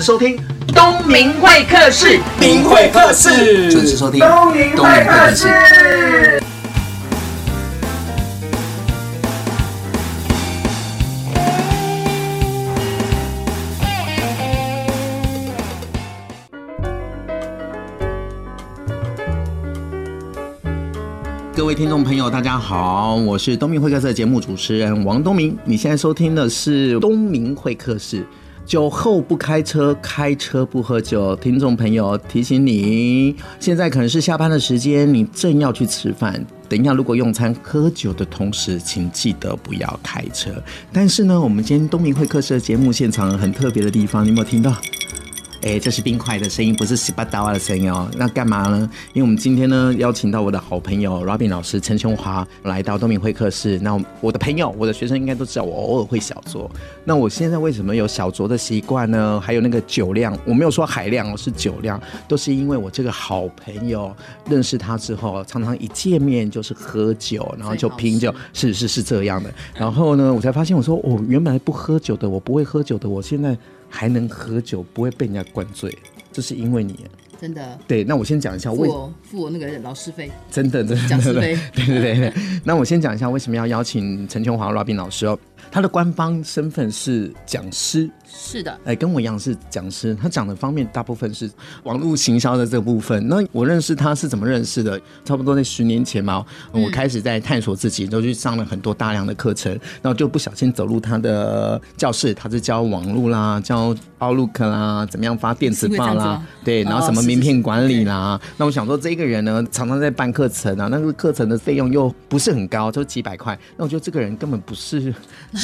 收听东明会客室，明会客室，准时收听东明会客室。各位听众朋友，大家好，我是东明会客室的节目主持人王东明。你现在收听的是东明会客室。酒后不开车，开车不喝酒。听众朋友提醒你，现在可能是下班的时间，你正要去吃饭。等一下，如果用餐喝酒的同时，请记得不要开车。但是呢，我们今天东明会客室的节目现场很特别的地方，你有没有听到？哎，这是冰块的声音，不是十八刀啊的声音哦。那干嘛呢？因为我们今天呢，邀请到我的好朋友 Robin 老师陈雄华来到东明会客室。那我的朋友、我的学生应该都知道，我偶尔会小酌。那我现在为什么有小酌的习惯呢？还有那个酒量，我没有说海量哦，是酒量，都是因为我这个好朋友认识他之后，常常一见面就是喝酒，然后就拼酒，是是是这样的。然后呢，我才发现，我说我、哦、原本不喝酒的，我不会喝酒的，我现在。还能喝酒，不会被人家灌醉，这是因为你真的。对，那我先讲一下，付我付我那个老师费，真的真的讲师费，对对对对。那我先讲一下为什么要邀请陈琼华 Robin 老师哦。他的官方身份是讲师，是的，哎，跟我一样是讲师。他讲的方面大部分是网络行销的这部分。那我认识他是怎么认识的？差不多在十年前嘛，我开始在探索自己，都去上了很多大量的课程，然后就不小心走入他的教室。他是教网络啦，教 Outlook 啦，怎么样发电子报啦，对，然后什么名片管理啦。哦、是是是那我想说，这个人呢，常常在办课程啊，那个课程的费用又不是很高，就几百块。那我觉得这个人根本不是。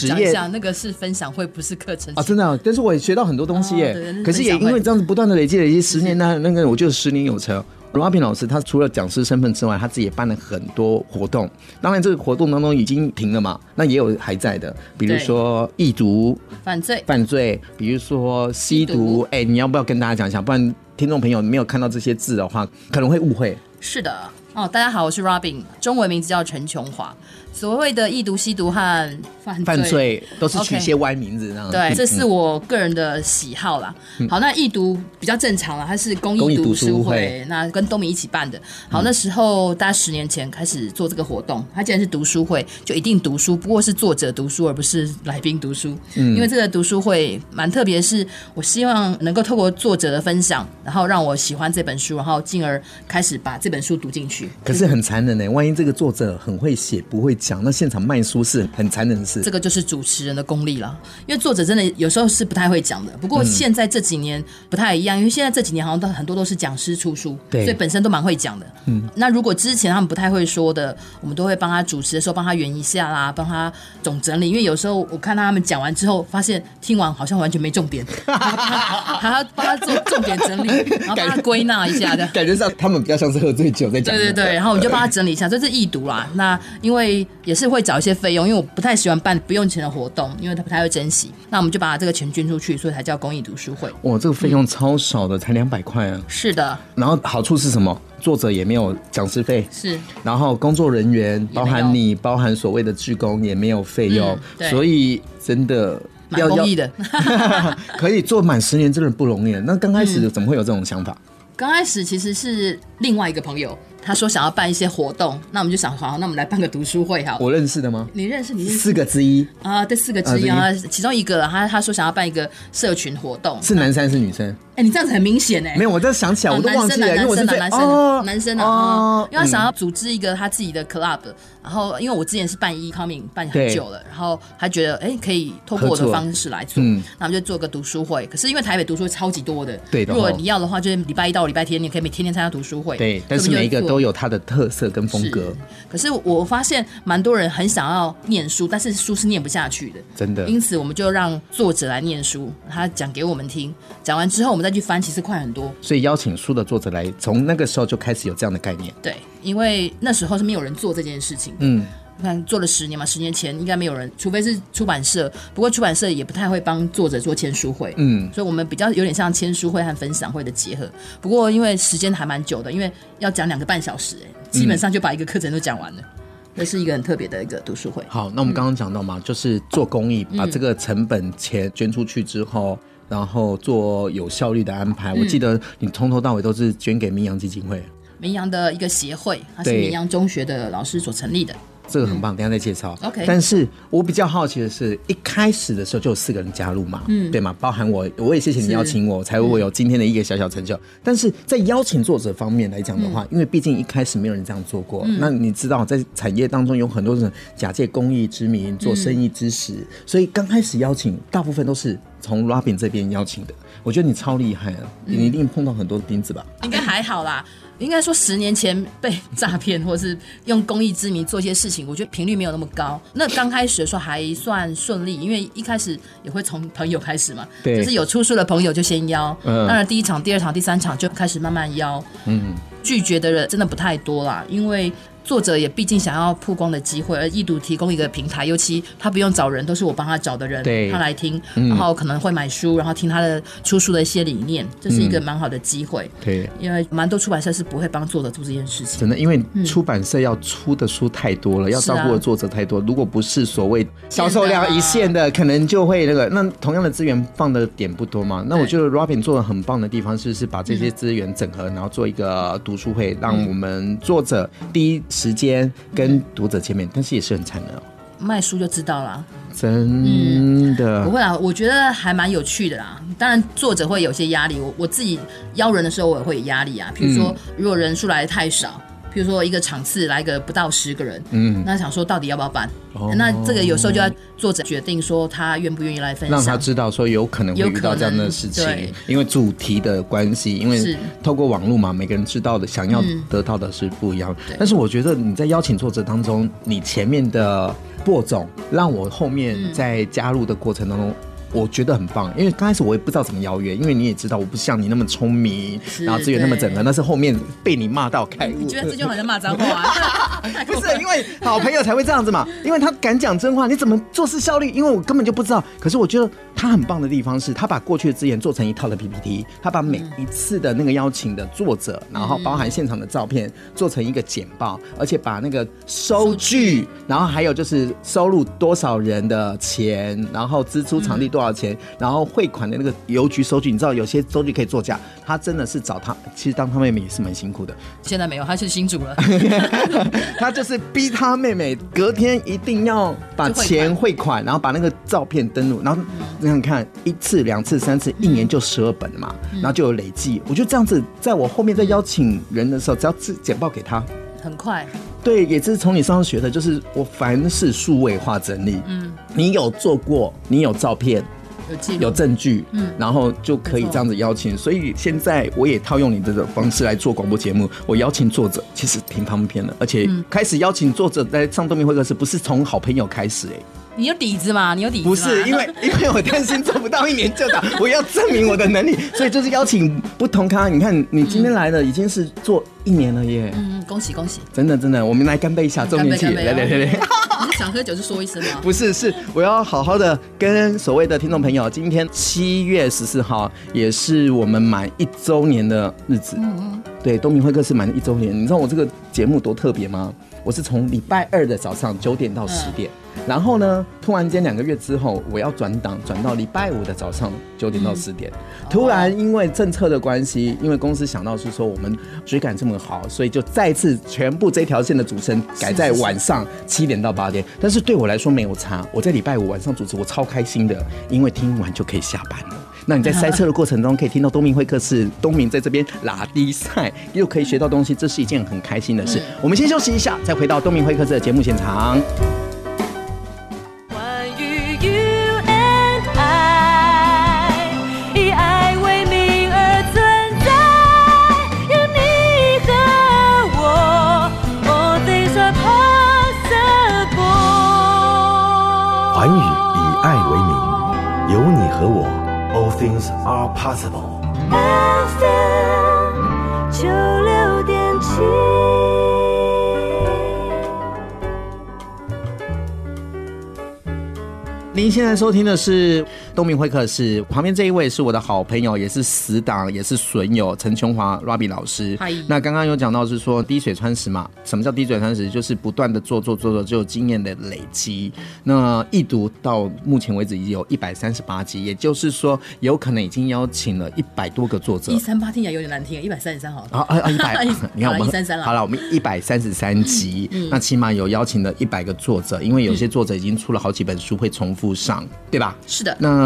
讲一下，那个是分享会，不是课程啊，真的、啊。但是我也学到很多东西耶。哦、可是也因为这样子不断的累积累积，十年呢，那个我就十年有成。Robin 老师他除了讲师身份之外，他自己也办了很多活动。当然，这个活动当中已经停了嘛，那也有还在的，比如说易毒犯罪犯罪，比如说吸毒。哎、欸，你要不要跟大家讲一下？不然听众朋友没有看到这些字的话，可能会误会。是的。哦，大家好，我是 Robin，中文名字叫陈琼华。所谓的易毒、吸毒和犯罪，犯罪都是取一些歪名字，这样。对，这是我个人的喜好啦。嗯、好，那易毒比较正常了，它是公益读书会，那跟东明一起办的。好，那时候大概十年前开始做这个活动，它既然是读书会，就一定读书，不过是作者读书，而不是来宾读书。嗯，因为这个读书会蛮特别，是我希望能够透过作者的分享，然后让我喜欢这本书，然后进而开始把这本书读进去。可是很残忍呢，万一这个作者很会写，不会讲，那现场卖书是很残忍的事。这个就是主持人的功力了，因为作者真的有时候是不太会讲的。不过现在这几年不太一样，因为现在这几年好像都很多都是讲师出书，对，所以本身都蛮会讲的。嗯，那如果之前他们不太会说的，我们都会帮他主持的时候帮他圆一下啦，帮他总整理。因为有时候我看他们讲完之后，发现听完好像完全没重点，还要帮他做重点整理，然后帮他归纳一下的。感觉上他们比较像是喝醉酒在讲。对对对。对，然后我们就帮他整理一下，这是易读啦。那因为也是会找一些费用，因为我不太喜欢办不用钱的活动，因为他不太会珍惜。那我们就把这个钱捐出去，所以才叫公益读书会。哇，这个费用超少的，嗯、才两百块啊！是的。然后好处是什么？作者也没有讲师费，是。然后工作人员，包含你，包含所谓的志工，也没有费用，嗯、所以真的蛮公益的。可以做满十年，真的不容易。那刚开始怎么会有这种想法？嗯、刚开始其实是另外一个朋友。他说想要办一些活动，那我们就想好，那我们来办个读书会好。我认识的吗？你认识？你认识？四个之一啊，对，四个之一啊，其中一个他他说想要办一个社群活动，是男生还是女生？哎，你这样子很明显哎。没有，我在想起来，我都忘记了。男生的，男生的，男生的哦，因为他想要组织一个他自己的 club，然后因为我之前是办 e-coming 办很久了，然后他觉得哎可以透过我的方式来做，那我们就做个读书会。可是因为台北读书会超级多的，对，如果你要的话，就是礼拜一到礼拜天，你可以每天天参加读书会。对，但是每一个都有它的特色。色跟风格，可是我发现蛮多人很想要念书，但是书是念不下去的，真的。因此，我们就让作者来念书，他讲给我们听，讲完之后我们再去翻，其实快很多。所以邀请书的作者来，从那个时候就开始有这样的概念。对，因为那时候是没有人做这件事情。嗯，你看做了十年嘛，十年前应该没有人，除非是出版社。不过出版社也不太会帮作者做签书会。嗯，所以我们比较有点像签书会和分享会的结合。不过因为时间还蛮久的，因为要讲两个半小时，哎。基本上就把一个课程都讲完了，这、嗯、是一个很特别的一个读书会。好，那我们刚刚讲到嘛，嗯、就是做公益，把这个成本钱捐出去之后，然后做有效率的安排。嗯、我记得你从头到尾都是捐给明阳基金会，明阳的一个协会，它是明阳中学的老师所成立的。这个很棒，等下再介绍。OK，但是我比较好奇的是，一开始的时候就有四个人加入嘛，嗯，对吗？包含我，我也谢谢你邀请我，才会有今天的一个小小成就。嗯、但是在邀请作者方面来讲的话，嗯、因为毕竟一开始没有人这样做过，嗯、那你知道在产业当中有很多人假借公益之名做生意之实，嗯、所以刚开始邀请大部分都是从 Robin 这边邀请的。我觉得你超厉害啊，嗯、你一定碰到很多钉子吧？应该还好啦。应该说，十年前被诈骗，或是用公益之名做一些事情，我觉得频率没有那么高。那刚开始的时候还算顺利，因为一开始也会从朋友开始嘛，就是有出书的朋友就先邀，当然第一场、第二场、第三场就开始慢慢邀，嗯，拒绝的人真的不太多啦，因为。作者也毕竟想要曝光的机会，而易读提供一个平台，尤其他不用找人，都是我帮他找的人，对他来听，嗯、然后可能会买书，然后听他的出书的一些理念，这是一个蛮好的机会。对、嗯，因为蛮多出版社是不会帮作者做这件事情。真的，因为出版社要出的书太多了，嗯、要照顾的作者太多，啊、如果不是所谓销售量一线的，可能就会那个。那同样的资源放的点不多嘛？那我觉得 Robin 做的很棒的地方，就是把这些资源整合，嗯、然后做一个读书会，让我们作者第一。时间跟读者见面，但是也是很惨的哦。卖书就知道了，真的、嗯、不会啊，我觉得还蛮有趣的啦。当然作者会有些压力，我我自己邀人的时候我也会有压力啊。比如说，如果人数来的太少。比如说一个场次来个不到十个人，嗯，那想说到底要不要办？哦、那这个有时候就要作者决定说他愿不愿意来分享，让他知道说有可能会遇到这样的事情，因为主题的关系，因为透过网络嘛，每个人知道的、想要得到的是不一样。嗯、但是我觉得你在邀请作者当中，你前面的播种，让我后面在加入的过程当中。我觉得很棒，因为刚开始我也不知道怎么邀约，因为你也知道我不像你那么聪明，然后资源那么整合，那是后面被你骂到开悟。你觉得这就好像骂脏话、啊？不是，因为好朋友才会这样子嘛，因为他敢讲真话，你怎么做事效率？因为我根本就不知道。可是我觉得他很棒的地方是，他把过去的资源做成一套的 PPT，他把每一次的那个邀请的作者，然后包含现场的照片做成一个简报，而且把那个收据，然后还有就是收入多少人的钱，然后支出场地多少。钱，然后汇款的那个邮局收据，你知道有些收据可以作假，他真的是找他，其实当他妹妹也是蛮辛苦的。现在没有，他是新主了。他就是逼他妹妹隔天一定要把钱汇款，然后把那个照片登录，然后你想看一次、两次、三次，一年就十二本嘛，然后就有累计。我觉得这样子，在我后面在邀请人的时候，只要简报给他，很快。对，也是从你身上学的，就是我凡是数位化整理，嗯，你有做过，你有照片。有，有证据，嗯，然后就可以这样子邀请。所以现在我也套用你这种方式来做广播节目。我邀请作者，其实挺方便的，而且开始邀请作者在上东明会客室，不是从好朋友开始，哎。你有底子嘛？你有底子？不是，因为 因为我担心做不到一年就倒，我要证明我的能力，所以就是邀请不同咖。你看，你今天来的已经是做一年了耶。嗯，恭喜恭喜！真的真的，我们来干杯一下，周年庆！来来来来，你想喝酒就说一声啊。不是，是我要好好的跟所谓的听众朋友，今天七月十四号也是我们满一周年的日子。嗯嗯。对，东明会客室满一周年，你知道我这个节目多特别吗？我是从礼拜二的早上九点到十点。然后呢，突然间两个月之后，我要转档转到礼拜五的早上九点到十点。嗯、突然因为政策的关系，因为公司想到是说我们追赶这么好，所以就再次全部这条线的主持人改在晚上七点到八点。但是对我来说没有差，我在礼拜五晚上主持，我超开心的，因为听完就可以下班了。那你在塞车的过程中，可以听到东明会客室，东明在这边拉低赛，又可以学到东西，这是一件很开心的事。嗯、我们先休息一下，再回到东明会客室的节目现场。和我，All Things are possible. 您现在收听的是东明会客室，旁边这一位是我的好朋友，也是死党，也是损友陈琼华 Robby 老师。嗨，那刚刚有讲到是说滴水穿石嘛？什么叫滴水穿石？就是不断的做做做做，就有经验的累积。那一读到目前为止已经有一百三十八集，也就是说有可能已经邀请了一百多个作者。一三八听起来有点难听，一百三十三好。啊啊一百！你看我们一三三了。好了，我们一百三十三集，那起码有邀请了一百个作者，因为有些作者已经出了好几本书，会重复上，对吧？是的，那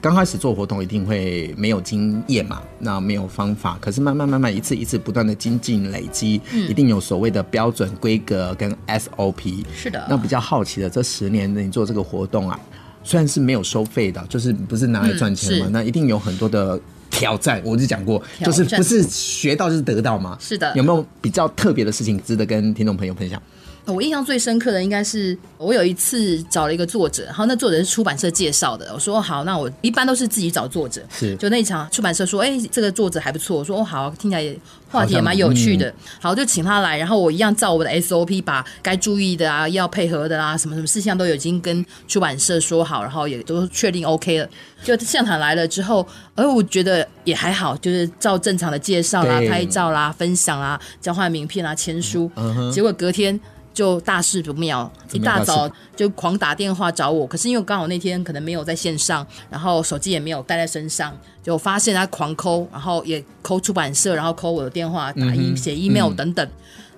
刚开始做活动一定会没有经验嘛，那没有方法，可是慢慢慢慢一次一次不断的精进累积，嗯，一定有所谓的标准规格跟 SOP。是的，那比较好奇的，这十年你做这个活动啊，虽然是没有收费的，就是不是拿来赚钱嘛，嗯，那一定有很多的挑战。我就讲过，就是不是学到就是得到嘛。是的，有没有比较特别的事情值得跟听众朋友分享？我印象最深刻的应该是我有一次找了一个作者，然后那作者是出版社介绍的。我说好，那我一般都是自己找作者。是，就那一场出版社说，哎、欸，这个作者还不错。我说哦好，听起来话题也蛮有趣的。嗯、好，就请他来，然后我一样照我的 SOP，把该注意的啊、要配合的啊、什么什么事项都已经跟出版社说好，然后也都确定 OK 了。就现场来了之后，而我觉得也还好，就是照正常的介绍啦、拍照啦、分享啦、交换名片啦、签书、嗯。结果隔天。就大事不妙，一大早就狂打电话找我。可是因为刚好那天可能没有在线上，然后手机也没有带在身上，就发现他狂抠，然后也抠出版社，然后抠我的电话、打印、写 email 等等。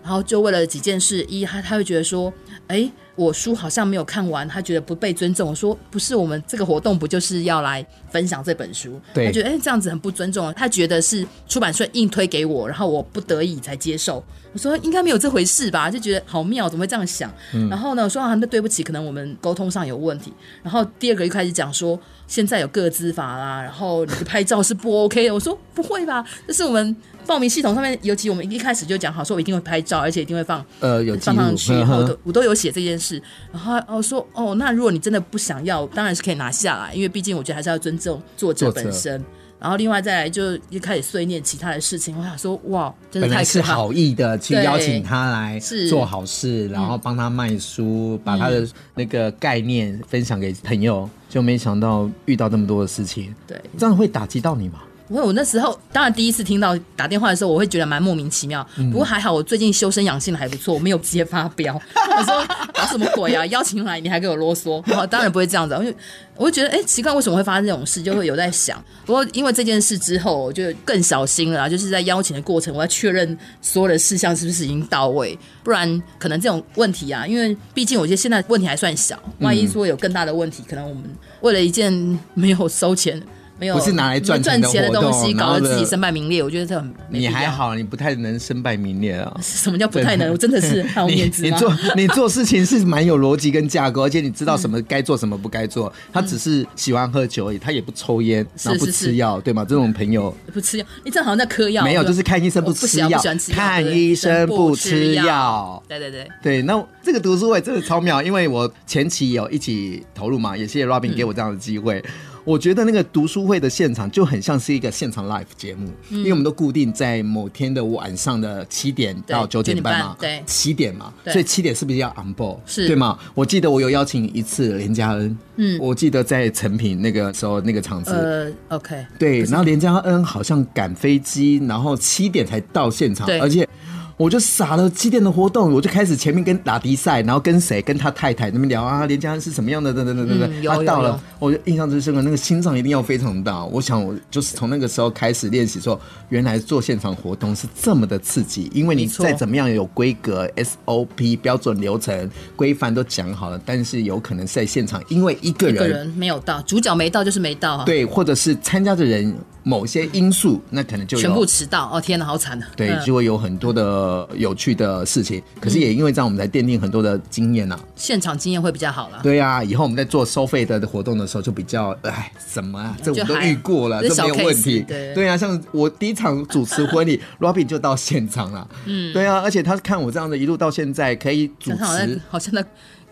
然后就为了几件事，一他他会觉得说，哎，我书好像没有看完，他觉得不被尊重。我说不是，我们这个活动不就是要来分享这本书？他觉得哎这样子很不尊重，他觉得是出版社硬推给我，然后我不得已才接受。我说应该没有这回事吧，就觉得好妙，怎么会这样想？嗯、然后呢，我说啊，那对不起，可能我们沟通上有问题。然后第二个又开始讲说，现在有个资法啦，然后你的拍照是不 OK 的。我说不会吧，这是我们报名系统上面，尤其我们一开始就讲好，说我一定会拍照，而且一定会放呃有放上去，然后我都我都有写这件事。然后哦说哦，那如果你真的不想要，当然是可以拿下来，因为毕竟我觉得还是要尊重作者本身。然后另外再来就一开始碎念其他的事情，我想说哇，真的太是好意的去邀请他来做好事，然后帮他卖书，嗯，把他的那个概念分享给朋友，就没想到遇到这么多的事情。对，这样会打击到你吗？不会，我那时候当然第一次听到打电话的时候，我会觉得蛮莫名其妙。嗯、不过还好，我最近修身养性的还不错，我没有直接发飙。我说搞什么鬼啊？邀请来你还给我啰嗦？我当然不会这样子，我就我就觉得哎、欸，奇怪，为什么会发生这种事？就会有在想。不过因为这件事之后，我就更小心了，就是在邀请的过程，我要确认所有的事项是不是已经到位，不然可能这种问题啊，因为毕竟我觉得现在问题还算小，万一说有更大的问题，可能我们为了一件没有收钱。没有，不是拿来赚赚钱的东西，搞得自己身败名裂。我觉得这很你还好，你不太能身败名裂啊。什么叫不太能？我真的是很有面子。你 做你做事情是蛮有逻辑跟架构，而且你知道什么该做，什么不该做。他只是喜欢喝酒而已，他也不抽烟，然后不吃药，对吗？这种朋友不吃药，你正好像在嗑药。没有，就是看医生不吃药，看医生不吃药。对对对对，那这个读书会真的超妙，因为我前期有一起投入嘛，也谢谢 Robin 给我这样的机会。我觉得那个读书会的现场就很像是一个现场 live 节目，嗯，因为我们都固定在某天的晚上的七点到九点半嘛，对，七点嘛，所以七点是不是要 on board？是，对吗？我记得我有邀请一次连家恩，嗯，我记得在成品那个时候那个场子，呃，OK，对，然后连家恩好像赶飞机，然后七点才到现场，而且。我就傻了，七点的活动，我就开始前面跟打迪赛，然后跟谁跟他太太那边聊啊，连家恩是什么样的，等等等等等。他到了，我就印象最深刻，那个心脏一定要非常大。我想，我就是从那个时候开始练习，说原来做现场活动是这么的刺激，因为你再怎么样有规格、SOP 标准流程规范都讲好了，但是有可能在现场，因为一个人，一个人没有到，主角没到就是没到，啊，对，或者是参加的人某些因素，那可能就全部迟到。哦，天哪，好惨啊！对，就会有很多的。有趣的事情，可是也因为这样，我们才奠定很多的经验呐、啊。现场经验会比较好了。对啊，以后我们在做收费的活动的时候，就比较哎，什么啊？这我们都遇过了，这没有问题。对对啊，像我第一场主持婚礼，Robby 就到现场了。嗯，对啊，而且他看我这样的一路到现在可以主持，好像好像在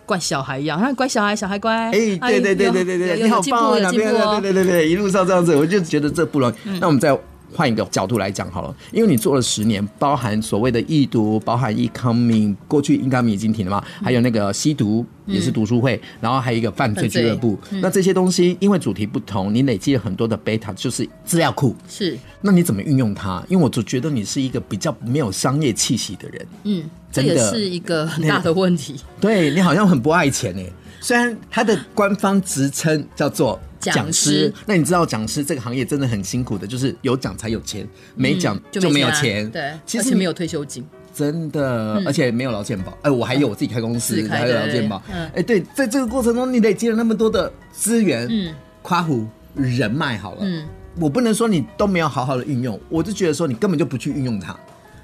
怪小孩一样，他乖小孩，小孩乖。哎，对对对对对对，你好棒啊！哪边？对对对对，一路上这样子，我就觉得这不容易。嗯、那我们在。换一个角度来讲好了，因为你做了十年，包含所谓的易读，包含 e-coming，过去 e-coming 已经停了嘛，还有那个吸毒也是读书会，嗯、然后还有一个犯罪俱乐部。嗯、那这些东西因为主题不同，你累积了很多的 beta，就是资料库。是，那你怎么运用它？因为我就觉得你是一个比较没有商业气息的人。嗯，这也是一个很大的问题。对，你好像很不爱钱哎，虽然它的官方职称叫做。讲师，那你知道讲师这个行业真的很辛苦的，就是有讲才有钱，没讲就没有钱。嗯、对，其实没有退休金，真的，嗯、而且没有劳健保。哎，我还有我自己开公司，嗯、还有劳健保。哎，对，在这个过程中，你累积了那么多的资源，嗯，夸胡人脉好了，嗯，我不能说你都没有好好的运用，我就觉得说你根本就不去运用它。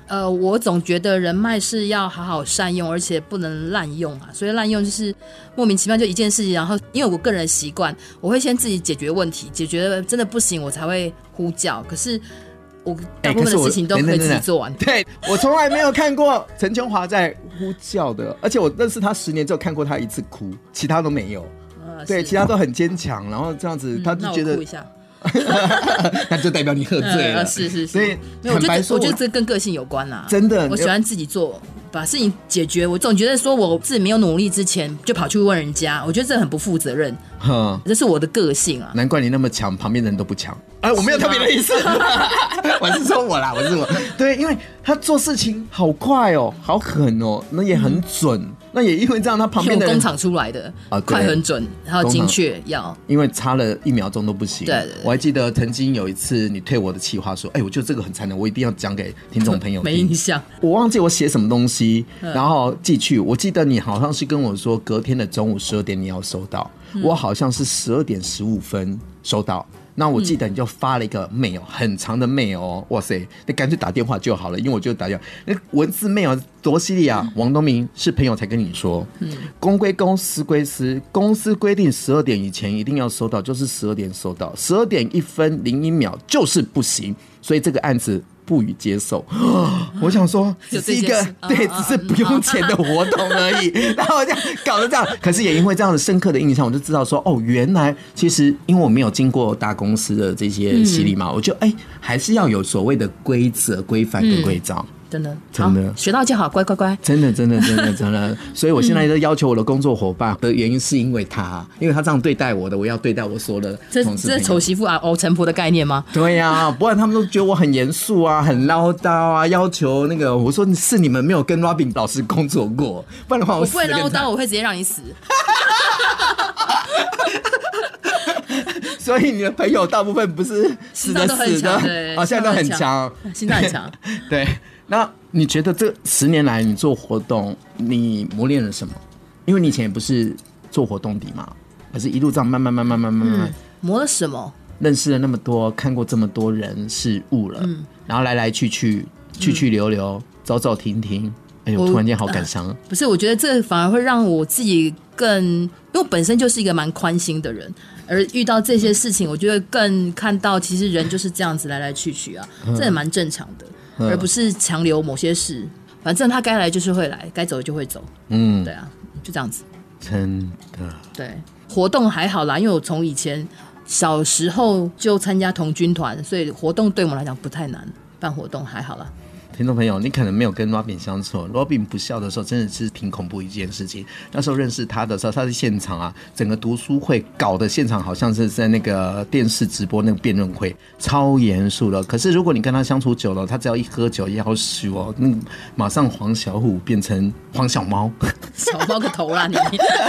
呃，我总觉得人脉是要好好善用，而且不能滥用啊。所以滥用就是莫名其妙就一件事情，然后因为我个人习惯，我会先自己解决问题，解决真的不行，我才会呼叫。可是我大部分的事情都可以自己做完。欸、对，我从来没有看过陈琼华在呼叫的，而且我认识他十年，只有看过他一次哭，其他都没有。呃、对，其他都很坚强，然后这样子，他就觉得。嗯 那就代表你喝醉了，是是是。所以，我觉得我觉得这跟个性有关啦。真的，我喜欢自己做，把事情解决。我总觉得说我自己没有努力之前就跑去问人家，我觉得这很不负责任。哼，这是我的个性啊。难怪你那么强，旁边的人都不强。哎，我没有特别的意思，我是说我啦，我是我。对，因为他做事情好快哦，好狠哦，那也很准。那也因为这样，他旁边的工厂出来的啊，快很准，然后精确要，因为差了一秒钟都不行。对，我还记得曾经有一次你退我的企划说，哎，我觉得这个很残忍，我一定要讲给听众朋友听。没印象，我忘记我写什么东西，然后寄去。我记得你好像是跟我说，隔天的中午十二点你要收到，嗯、我好像是十二点十五分收到。那我记得你就发了一个 mail，很长的 mail 哦，哇塞，你干脆打电话就好了，因为我就打电话，那文字 mail 多犀利啊！王东明是朋友才跟你说，嗯，公归公，私归私，公司规定十二点以前一定要收到，就是十二点收到，十二点一分零一秒就是不行，所以这个案子。不予接受，我想说，只是一个 对，只是不用钱的活动而已。然后这样搞得这样，可是也因为这样的深刻的印象，我就知道说，哦，原来其实因为我没有经过大公司的这些洗礼嘛，我就哎，还是要有所谓的规则、规范跟规章。真的，真的学到就好，乖乖乖。真的，真的，真的，真的。所以我现在都要求我的工作伙伴的原因，是因为他，因为他这样对待我的，我要对待我所有的。这这是丑媳妇啊，哦成婆的概念吗？对呀、啊，不然他们都觉得我很严肃啊，很唠叨啊，要求那个。我说是你们没有跟 Robin 老师工作过，不然的话我，我不会唠叨，我会直接让你死。所以你的朋友大部分不是死的死的，啊，现在都很强，心脏很强，对。那你觉得这十年来你做活动，你磨练了什么？因为你以前也不是做活动底嘛，而是一路这样慢慢慢慢慢慢慢慢磨了什么？认识了那么多，看过这么多人事物了，然后来来去去，去去留留，走走停停。哎呦，突然间好感伤。不是，我觉得这反而会让我自己更，因为本身就是一个蛮宽心的人，而遇到这些事情，我觉得更看到其实人就是这样子来来去去啊，这也蛮正常的。而不是强留某些事，反正他该来就是会来，该走就会走。嗯，对啊，就这样子。真的。对，活动还好啦，因为我从以前小时候就参加童军团，所以活动对我们来讲不太难，办活动还好啦。听众朋友，你可能没有跟 Robin 相处。Robin 不笑的时候，真的是挺恐怖一件事情。那时候认识他的时候，他在现场啊，整个读书会搞的现场好像是在那个电视直播那个辩论会，超严肃的。可是如果你跟他相处久了，他只要一喝酒，要死哦，那马上黄小虎变成黄小猫，小猫个头啦你，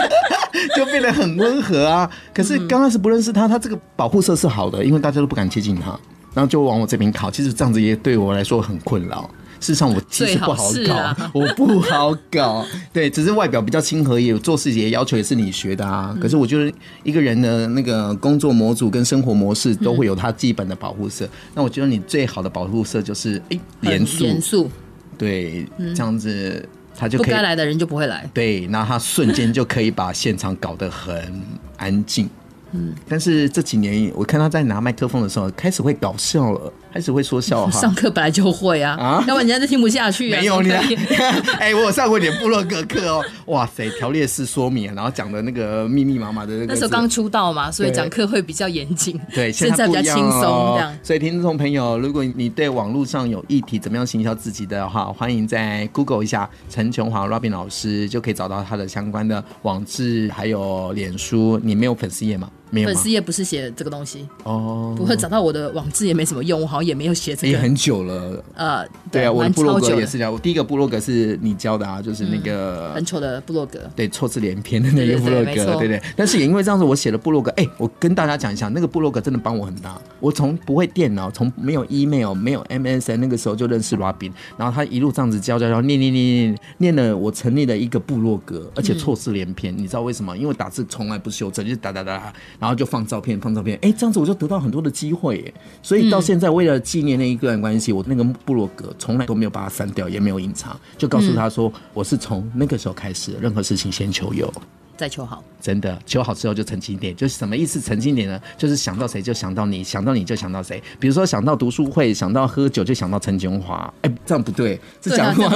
就变得很温和啊。可是刚开始不认识他，他这个保护色是好的，因为大家都不敢接近他，然后就往我这边靠。其实这样子也对我来说很困扰。事实上，我其实不好搞，啊、我不好搞。对，只是外表比较亲和，也有做事情的要求也是你学的啊。嗯、可是我觉得一个人的那个工作模组跟生活模式都会有他基本的保护色。嗯、那我觉得你最好的保护色就是哎，严肃，严肃。对，嗯、这样子他就可以不该来的人就不会来。对，那他瞬间就可以把现场搞得很安静。嗯，但是这几年我看他在拿麦克风的时候开始会搞笑了。开始会说笑话。上课本来就会啊，啊，要不然人家就听不下去啊。没有你，哎，我有上过点部落格课哦，哇塞，条列式说明，然后讲的那个密密麻麻的那个。那时候刚出道嘛，所以讲课会比较严谨。对，现在比较轻松这样。所以听众朋友，如果你对网络上有议题，怎么样行销自己的话，欢迎在 Google 一下陈琼华 Robin 老师，就可以找到他的相关的网志，还有脸书。你没有粉丝页吗？粉丝页不是写这个东西哦，不会找到我的网志也没什么用，我好像也没有写这个。也很久了，呃，对啊，我的部落格也是这样。我第一个部落格是你教的啊，就是那个很丑的部落格，对，错字连篇的那个部落格，对对。但是也因为这样子，我写了部落格，哎，我跟大家讲一下，那个部落格真的帮我很大。我从不会电脑，从没有 email，没有 MSN，那个时候就认识 Robin，然后他一路这样子教教教，念念念念念了，我成立了一个部落格，而且错字连篇。你知道为什么？因为打字从来不修正，就是打打打，然后就放照片。放照片，哎，这样子我就得到很多的机会耶。所以到现在，为了纪念那一段关系，我那个部落格从来都没有把它删掉，也没有隐藏，就告诉他说，我是从那个时候开始，任何事情先求有。再求好，真的求好之后就澄清点，就是什么意思？澄清点呢？就是想到谁就想到你，想到你就想到谁。比如说想到读书会，想到喝酒就想到陈琼华。哎，这样不对，这讲话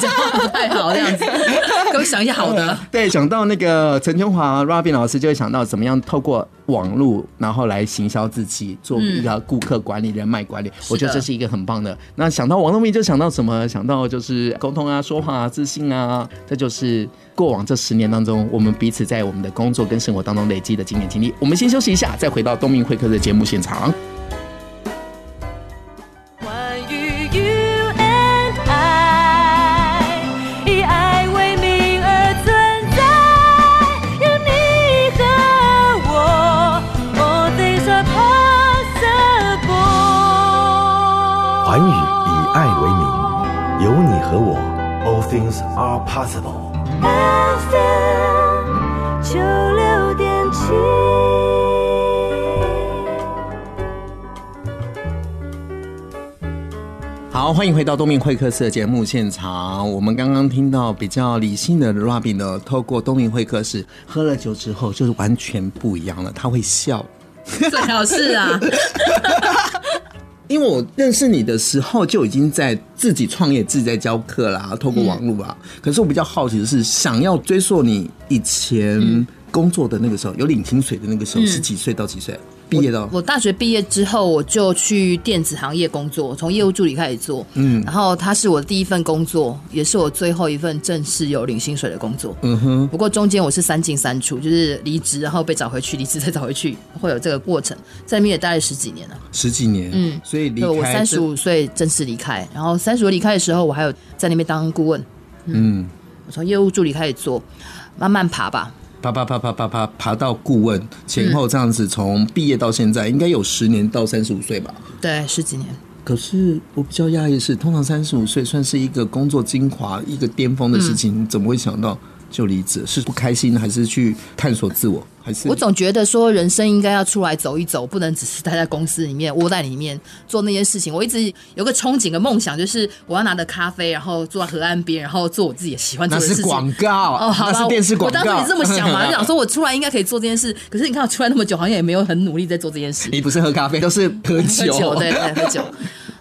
讲话不太好，这样子。给我想一下好的。对，想到那个陈琼华 Robin 老师，就会想到怎么样透过网络，然后来行销自己，做一个顾客管理、人脉管理。我觉得这是一个很棒的。那想到王东明，就想到什么？想到就是沟通啊，说话啊，自信啊，这就是。过往这十年当中，我们彼此在我们的工作跟生活当中累积的经验经历。我们先休息一下，再回到东明会客的节目现场。Are possible。FM 九六点七。好，欢迎回到东明会客室的节目现场。我们刚刚听到比较理性的 Robin 呢，透过东明会客室喝了酒之后，就是完全不一样了。他会笑，最好是啊。因为我认识你的时候就已经在自己创业、自己在教课啦，透过网络啦。可是我比较好奇的是，想要追溯你以前工作的那个时候，有领薪水的那个时候是几岁到几岁？毕业的我，我大学毕业之后，我就去电子行业工作，从业务助理开始做。嗯，然后它是我的第一份工作，也是我最后一份正式有领薪水的工作。嗯哼。不过中间我是三进三出，就是离职，然后被找回去，离职再找回去，会有这个过程。在那边也待了十几年了。十几年。嗯。所以离开。我三十五岁正式离开，然后三十五离开的时候，我还有在那边当顾问。嗯。嗯，我从业务助理开始做，慢慢爬吧。爬爬爬爬爬爬爬到顾问前后这样子，从毕业到现在应该有十年到三十五岁吧？对，十几年。可是我比较讶异的是，通常三十五岁算是一个工作精华、一个巅峰的事情，怎么会想到？就离职是不开心，还是去探索自我？还是我总觉得说人生应该要出来走一走，不能只是待在公司里面窝在里面做那件事情。我一直有个憧憬的梦想，就是我要拿着咖啡，然后坐在河岸边，然后做我自己喜欢做的事情。那是广告哦，好是电视广告。我当时也这么想嘛，就想说我出来应该可以做这件事。可是你看我出来那么久，好像也没有很努力在做这件事。你不是喝咖啡，都是 喝酒，喝酒对对，喝酒。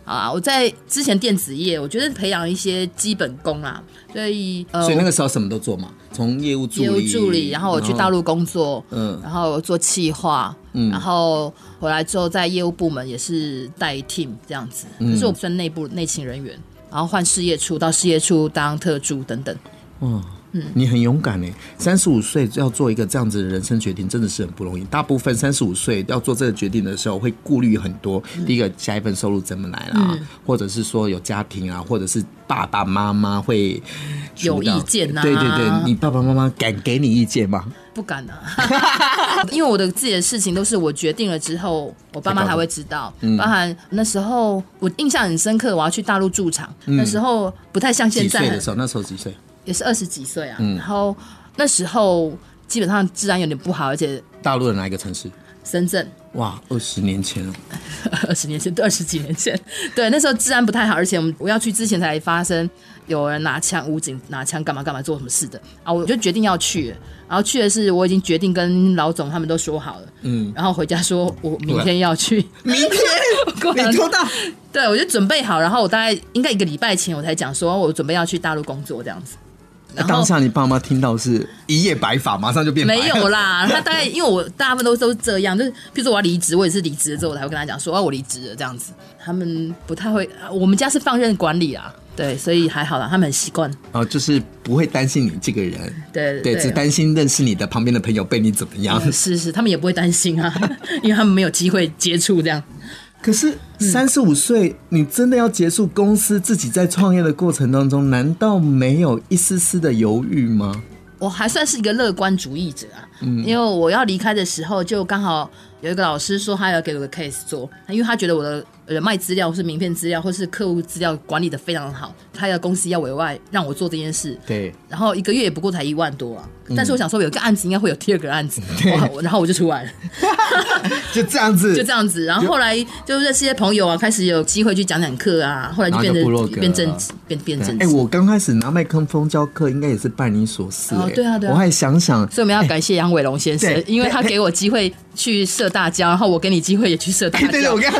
啊，我在之前电子业，我觉得培养一些基本功啊，所以呃，所以那个时候什么都做嘛，从业务助理，业务助理，然后我去大陆工作，嗯，然后做企划，嗯，然后回来之后在业务部门也是带 team 这样子，可是我算内部内勤人员，然后换事业处到事业处当特助等等，嗯。嗯，你很勇敢呢。三十五岁要做一个这样子的人生决定，真的是很不容易。大部分三十五岁要做这个决定的时候，会顾虑很多。第一个，下一份收入怎么来啦？嗯、或者是说有家庭啊，或者是爸爸妈妈会有意见呐、啊？对对对，你爸爸妈妈敢给你意见吗？不敢啊，因为我的自己的事情都是我决定了之后，我爸妈才会知道。嗯、包含那时候我印象很深刻，我要去大陆驻场，嗯、那时候不太像现在。几岁的时候？那时候几岁？也是二十几岁啊，嗯、然后那时候基本上治安有点不好，而且大陆的哪一个城市？深圳。哇，二十年前了，二十年前，对，二十几年前，对，那时候治安不太好，而且我们我要去之前才发生有人拿枪，武警拿枪干嘛干嘛做什么事的啊，我就决定要去，然后去的是我已经决定跟老总他们都说好了，嗯，然后回家说我明天要去，明天 过来。你拖到？对，我就准备好，然后我大概应该一个礼拜前我才讲说，我准备要去大陆工作这样子。然后当下你爸妈听到是一夜白发，马上就变。没有啦，他大概因为我大部分都都是这样，就是譬如说我要离职，我也是离职了之后我才会跟他讲说，哦，我离职了这样子。他们不太会，我们家是放任管理啊，对，所以还好啦，他们很习惯。哦，就是不会担心你这个人，对对，对，只担心认识你的旁边的朋友被你怎么样。嗯、是是，他们也不会担心啊，因为他们没有机会接触这样。可是三十五岁，你真的要结束公司，自己在创业的过程当中，难道没有一丝丝的犹豫吗？我还算是一个乐观主义者啊，嗯，因为我要离开的时候，就刚好有一个老师说他要给我个 case 做，因为他觉得我的。人脉资料或是名片资料，或是客户资料管理的非常好，他的公司要委外让我做这件事。对，然后一个月也不过才一万多啊，嗯、但是我想说有一个案子应该会有第二个案子，然后我就出来了，就这样子，就这样子。然后后来就认识些朋友啊，开始有机会去讲讲课啊，后来就变得变正变变正。哎、欸，我刚开始拿麦克风教课，应该也是拜你所赐、欸。哦，对啊，对啊。我还想想，所以我们要感谢杨伟龙先生，因为他给我机会去社大教，然后我给你机会也去社大教。对对，我跟他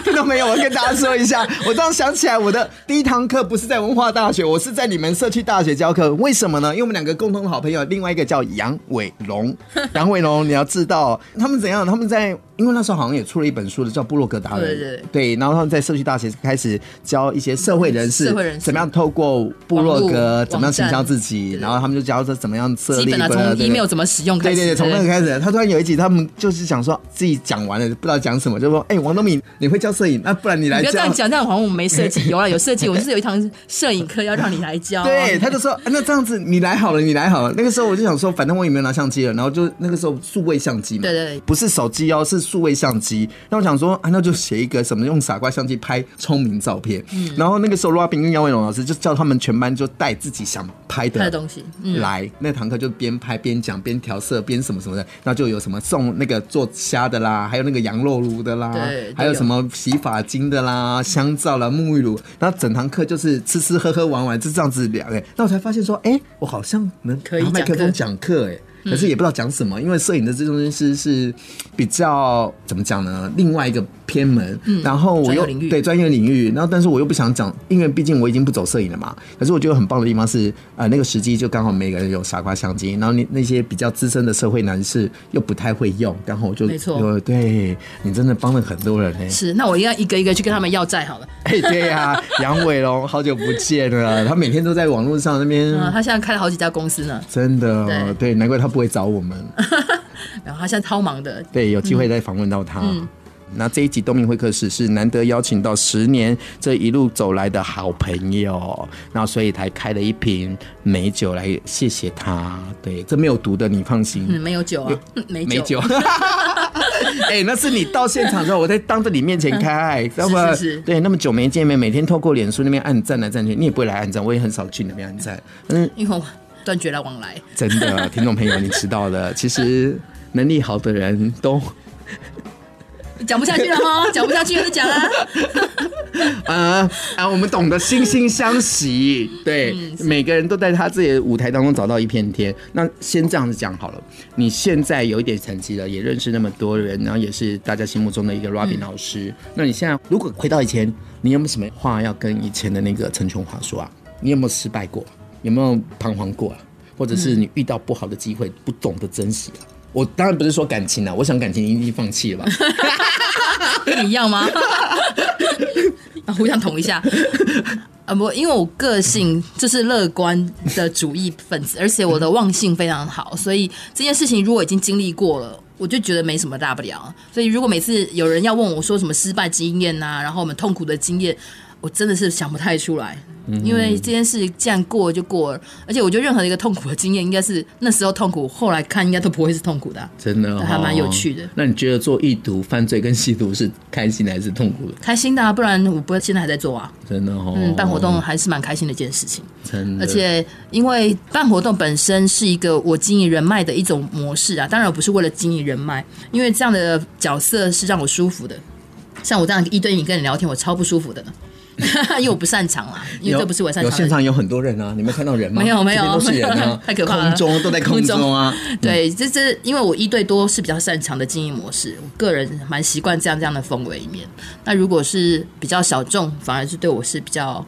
听到没有？我跟大家说一下，我这样想起来，我的第一堂课不是在文化大学，我是在你们社区大学教课。为什么呢？因为我们两个共同的好朋友，另外一个叫杨伟龙。杨伟龙，你要知道他们怎样？他们在。因为那时候好像也出了一本书的，叫《布洛格达人》。对对对。然后他们在社区大学开始教一些社会人士，社会人士怎么样透过部落格怎么样营销自己，然后他们就教他怎么样设立。基本的从 email 怎么使用开始。对对对，从那个开始。他突然有一集，他们就是想说自己讲完了，不知道讲什么，就说：“哎，王东敏，你会教摄影？那不然你来教。”不要这样讲，这样好像我们没设计。有啊，有设计。我就是有一堂摄影课要让你来教。对，他就说：“那这样子，你来好了，你来好了。”那个时候我就想说，反正我也没有拿相机了，然后就那个时候数位相机嘛，对对，不是手机哦，是数位相机。那我想说，啊，那就写一个什么用傻瓜相机拍聪明照片。嗯，然后那个时候，Robin 跟杨伟龙老师就叫他们全班就带自己想拍的东西来。那堂课就边拍边讲，边调色，边什么什么的。那就有什么送那个做虾的啦，还有那个羊肉炉的啦，对，还有什么洗发精的啦、香皂啦、沐浴乳。然后整堂课就是吃吃喝喝玩玩，就这样子聊。哎，那我才发现说，哎，我好像能可以麦克风讲课，哎。可是也不知道讲什么，因为摄影的这东西是是比较怎么讲呢？另外一个偏门，嗯、然后我又对专业领域，然后但是我又不想讲，因为毕竟我已经不走摄影了嘛。可是我觉得很棒的地方是，呃，那个时机就刚好每个人有傻瓜相机，然后你那些比较资深的社会男士又不太会用，然后我就没错，对你真的帮了很多人呢。是，那我应该一个一个去跟他们要债好了。哎，对呀、啊，杨伟龙，好久不见了，他每天都在网络上那边、嗯，他现在开了好几家公司呢。真的，对，对，难怪他。不会找我们，然后他现在超忙的。对，有机会再访问到他。嗯、那这一集东明会客室是难得邀请到十年这一路走来的好朋友，然后所以才开了一瓶美酒来谢谢他。对，这没有毒的，你放心。嗯，没有酒啊，没酒。没酒。哎、欸，那是你到现场之后，我在当着你面前开，知道吗？对，那么久没见面，每天透过脸书那边按赞来赞去，你也不会来按赞，我也很少去那边按赞。嗯，因为。断绝了往来，真的，听众朋友，你知道的。其实能力好的人都讲不下去了吗？讲不下去就讲啊。啊啊！我们懂得惺惺相惜，对，嗯、每个人都在他自己的舞台当中找到一片天。那先这样子讲好了。你现在有一点成绩了，也认识那么多人，然后也是大家心目中的一个 Robin 老师。嗯、那你现在如果回到以前，你有没有什么话要跟以前的那个陈琼华说啊？你有没有失败过？有没有彷徨过啊？或者是你遇到不好的机会，不懂得珍惜啊？我当然不是说感情啊，我想感情已经放弃了吧？跟 你一样吗？啊互相捅一下啊！不，因为我个性就是乐观的主义分子，而且我的忘性非常好，所以这件事情如果已经经历过了，我就觉得没什么大不了。所以如果每次有人要问我说什么失败经验啊，然后我们痛苦的经验，我真的是想不太出来。因为这件事既然过就过了，而且我觉得任何一个痛苦的经验，应该是那时候痛苦，后来看应该都不会是痛苦的，啊。真的，哦，还蛮有趣的。那你觉得做易毒、犯罪跟吸毒是开心的还是痛苦的？开心的，啊，不然我不会现在还在做啊。真的哦，嗯，办活动还是蛮开心的一件事情。真的，而且因为办活动本身是一个我经营人脉的一种模式啊，当然我不是为了经营人脉，因为这样的角色是让我舒服的。像我这样一对一跟你聊天，我超不舒服的。因为我不擅长啦，因为这不是我擅长。有现场有很多人啊，你没看到人吗？没有没有，都是人啊，太可怕了。空中都在空中啊。对，这这因为我一对多是比较擅长的经营模式，我个人蛮习惯这样这样的氛围里面。那如果是比较小众，反而是对我是比较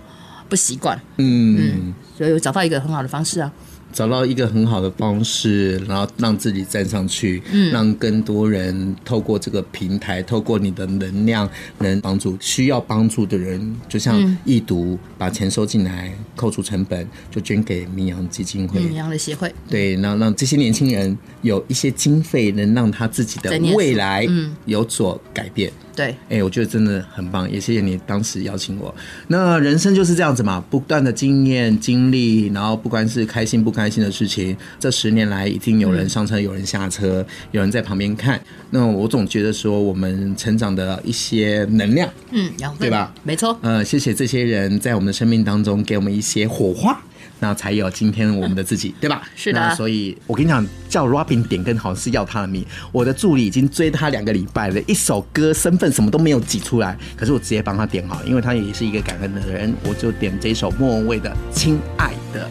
不习惯。嗯嗯，所以我找到一个很好的方式啊。找到一个很好的方式，然后让自己站上去，嗯，让更多人透过这个平台，透过你的能量，能帮助需要帮助的人。就像易读，把钱收进来，扣除成本，就捐给明阳基金会、明阳的协会。对，然后让这些年轻人有一些经费，能让他自己的未来有所改变。对，哎、欸，我觉得真的很棒，也谢谢你当时邀请我。那人生就是这样子嘛，不断的经验、经历，然后不管是开心不开心的事情，这十年来一定有人上车，嗯、有人下车，有人在旁边看。那我总觉得说，我们成长的一些能量，嗯，对吧？没错。呃，谢谢这些人在我们的生命当中给我们一些火花。那才有今天我们的自己，对吧？是的。所以我跟你讲，叫 Robin 点歌好像是要他的命。我的助理已经追他两个礼拜了，一首歌身份什么都没有挤出来，可是我直接帮他点好，因为他也是一个感恩的人，我就点这首莫文蔚的《亲爱的》。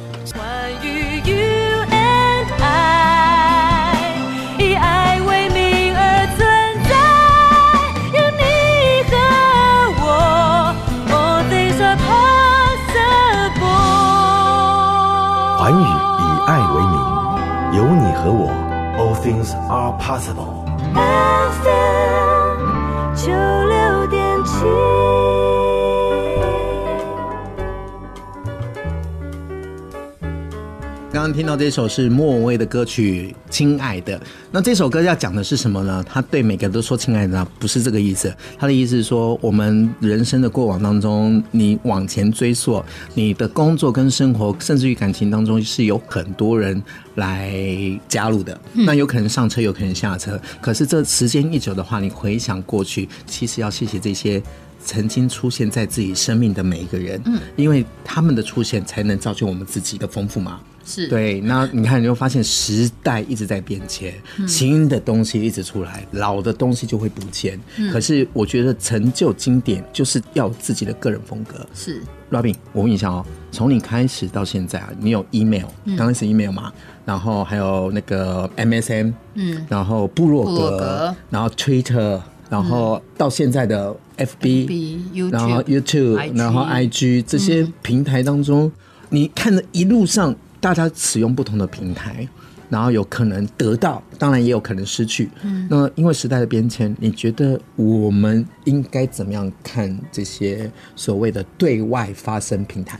things are possible。FM 九六点七。 刚刚听到这首是莫文蔚的歌曲《亲爱的》，那这首歌要讲的是什么呢？他对每个人都说“亲爱的”，不是这个意思。他的意思是说，我们人生的过往当中，你往前追溯，你的工作跟生活，甚至于感情当中，是有很多人来加入的。那有可能上车，有可能下车。可是这时间一久的话，你回想过去，其实要谢谢这些曾经出现在自己生命的每一个人，嗯，因为他们的出现，才能造就我们自己的丰富嘛。是。对，那你看，你会发现时代一直在变迁，嗯、新的东西一直出来，老的东西就会不见。嗯、可是我觉得成就经典就是要自己的个人风格。是，Robin，我问一下哦，从你开始到现在啊，你有 email，刚开始 email 嘛，然后还有那个 MSN，嗯，然后部落格，然后 Twitter，然后到现在的 FB，然后 YouTube，然后 IG 这些平台当中，你看的一路上。大家使用不同的平台，然后有可能得到，当然也有可能失去。嗯，那因为时代的变迁，你觉得我们应该怎么样看这些所谓的对外发声平台？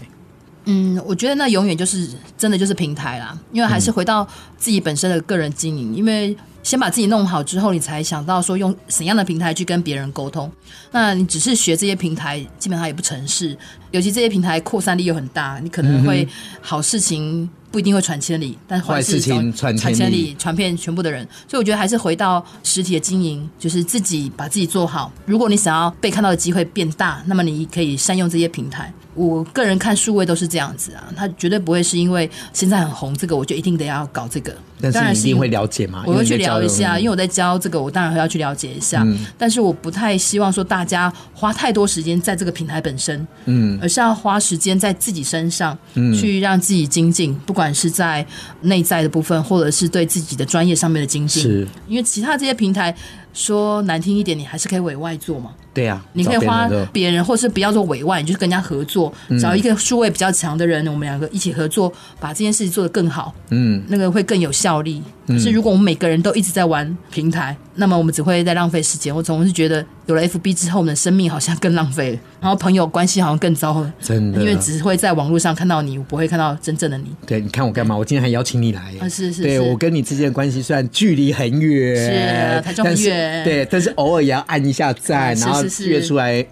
嗯，我觉得那永远就是真的就是平台啦，因为还是回到自己本身的个人经营，因为。先把自己弄好之后，你才想到说用怎样的平台去跟别人沟通。那你只是学这些平台，基本上也不成事。尤其这些平台扩散力又很大，你可能会好事情不一定会传千里，但坏事情传千里，传遍全部的人。所以我觉得还是回到实体的经营，就是自己把自己做好。如果你想要被看到的机会变大，那么你可以善用这些平台。我个人看数位都是这样子啊，他绝对不会是因为现在很红，这个我就一定得要搞这个。但是你一定会了解嘛？我会去聊一下，因为我在教这个，我当然会要去了解一下。嗯、但是我不太希望说大家花太多时间在这个平台本身，嗯，而是要花时间在自己身上，嗯，去让自己精进，不管是在内在的部分，或者是对自己的专业上面的精进。是，因为其他这些平台。说难听一点，你还是可以委外做嘛？对呀、啊，你可以花别人，或是不要做委外，你就是跟人家合作，嗯、找一个数位比较强的人，我们两个一起合作，把这件事情做得更好。嗯，那个会更有效力。可是如果我们每个人都一直在玩平台，那么我们只会在浪费时间。我总是觉得有了 FB 之后，我们的生命好像更浪费了，然后朋友关系好像更糟了。真的，因为只会在网络上看到你，我不会看到真正的你。对，你看我干嘛？我今天还邀请你来。啊，是是，是。对，我跟你之间的关系虽然距离很远，是台中很远，对，但是偶尔也要按一下赞，然后约出来。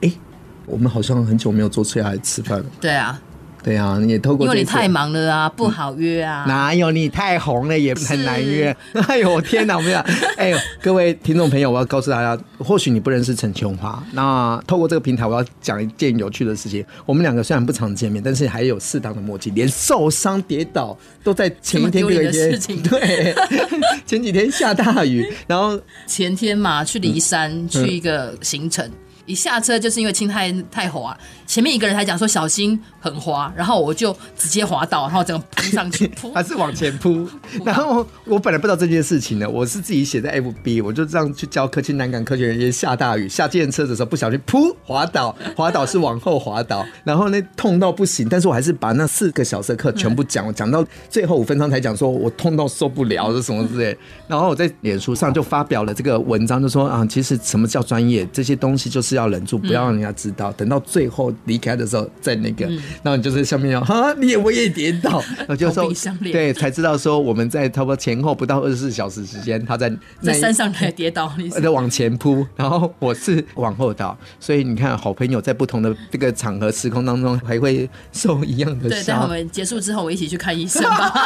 哎，我们好像很久没有坐车来吃饭了。对啊。对啊，你也透过因为你太忙了啊，不好约啊。哪有你太红了也很难约。哎呦，我天哪，我们要，哎呦，各位听众朋友，我要告诉大家，或许你不认识陈琼华，那透过这个平台，我要讲一件有趣的事情。我们两个虽然不常见面，但是还有适当的默契，连受伤跌倒都在前一天。的事情。对，前几天下大雨，然后前天嘛去骊山去一个行程。一下车就是因为青太太滑，前面一个人还讲说小心很滑，然后我就直接滑倒，然后整个扑上去，扑还 是往前扑。然后我本来不知道这件事情呢，我是自己写在 FB，我就这样去教科技南港科学园区下大雨下电车的时候不小心扑滑倒，滑倒是往后滑倒，然后那痛到不行，但是我还是把那四个小时的课全部讲，讲到最后五分钟才讲说我痛到受不了是什么之类。然后我在脸书上就发表了这个文章，就说啊，其实什么叫专业，这些东西就是要忍住，不要让人家知道，等到最后离开的时候在那个，然后你就是下面要哈，你也我也跌倒，然后就说对，才知道说我们在差不多前后不到二十四小时时间，他在在山上才跌倒，你在往前扑，然后我是往后倒，所以你看，好朋友在不同的这个场合时空当中还会受一样的伤。对，等我们结束之后，我们一起去看医生吧。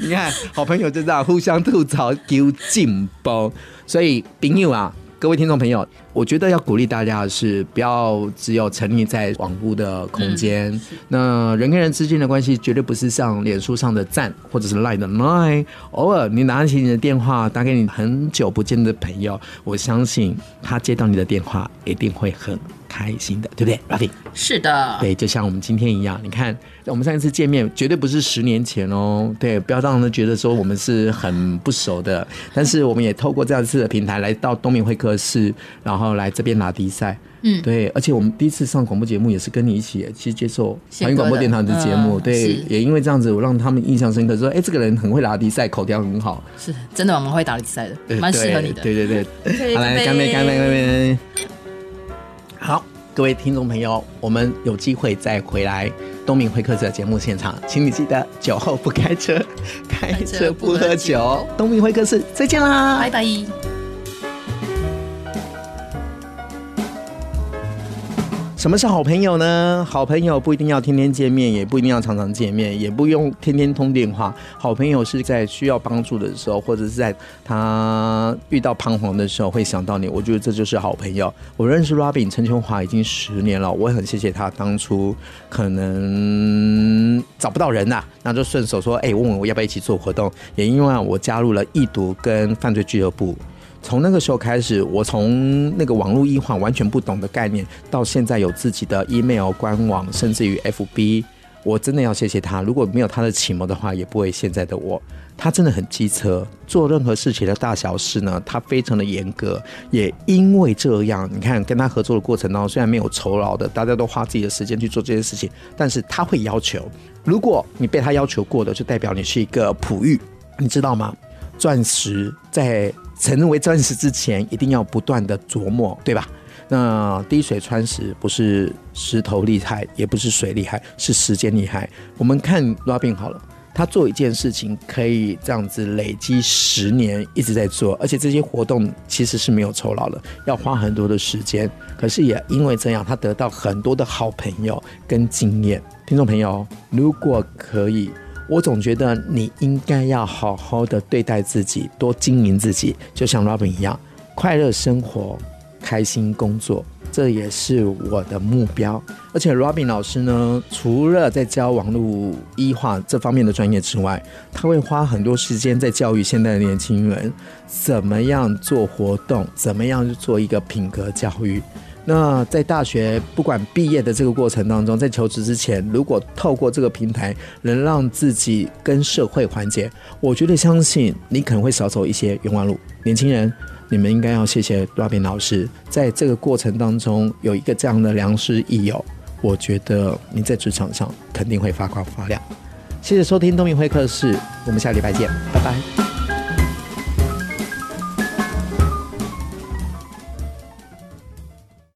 你看，好朋友就这样互相吐槽，丢劲包。所以朋友啊，各位听众朋友，我觉得要鼓励大家的是，不要只有沉溺在网络的空间。嗯、那人跟人之间的关系，绝对不是像脸书上的赞，或者是 Line 的 Line。偶尔你拿起你的电话，打给你很久不见的朋友，我相信他接到你的电话，一定会很。开心的，对不对 r a f i 是的，对，就像我们今天一样，你看，我们上一次见面绝对不是十年前哦，对，不要让人觉得说我们是很不熟的，但是我们也透过这样子的平台来到东明会客室，然后来这边拿迪赛，嗯，对，而且我们第一次上广播节目也是跟你一起，其实接受环宇广播电台的节目，对，也因为这样子，我让他们印象深刻，说，哎，这个人很会拉迪赛，口条很好，是真的，我们会打迪赛的，蛮适合你的，对对对，好来，干杯，干杯，干杯。好，各位听众朋友，我们有机会再回来东明会客室的节目现场，请你记得酒后不开车，开车不喝酒。东明会客室，再见啦，拜拜。什么是好朋友呢？好朋友不一定要天天见面，也不一定要常常见面，也不用天天通电话。好朋友是在需要帮助的时候，或者是在他遇到彷徨的时候会想到你。我觉得这就是好朋友。我认识 Robin 陈琼华已经十年了，我也很谢谢他当初可能找不到人呐、那就顺手说，哎、欸，问问我要不要一起做活动。也因为我加入了易读跟犯罪俱乐部。从那个时候开始，我从那个网络医患完全不懂的概念，到现在有自己的 email 官网，甚至于 FB，我真的要谢谢他。如果没有他的启蒙的话，也不会现在的我。他真的很机车，做任何事情的大小事呢，他非常的严格。也因为这样，你看跟他合作的过程当中，虽然没有酬劳的，大家都花自己的时间去做这件事情，但是他会要求，如果你被他要求过的，就代表你是一个璞玉，你知道吗？钻石在。成为钻石之前，一定要不断的琢磨，对吧？那滴水穿石，不是石头厉害，也不是水厉害，是时间厉害。我们看 Robin 好了，他做一件事情可以这样子累积十年一直在做，而且这些活动其实是没有酬劳的，要花很多的时间。可是也因为这样，他得到很多的好朋友跟经验。听众朋友，如果可以。我总觉得你应该要好好的对待自己，多经营自己，就像 Robin 一样，快乐生活，开心工作，这也是我的目标。而且 Robin 老师呢，除了在教网络医化这方面的专业之外，他会花很多时间在教育现在的年轻人，怎么样做活动，怎么样做一个品格教育。那在大学不管毕业的这个过程当中，在求职之前，如果透过这个平台能让自己跟社会环节，我觉得相信你可能会少走一些冤枉路。年轻人，你们应该要谢谢 Robin 老师，在这个过程当中有一个这样的良师益友，我觉得你在职场上肯定会发光发亮。谢谢收听东明会客室，我们下礼拜见，拜拜。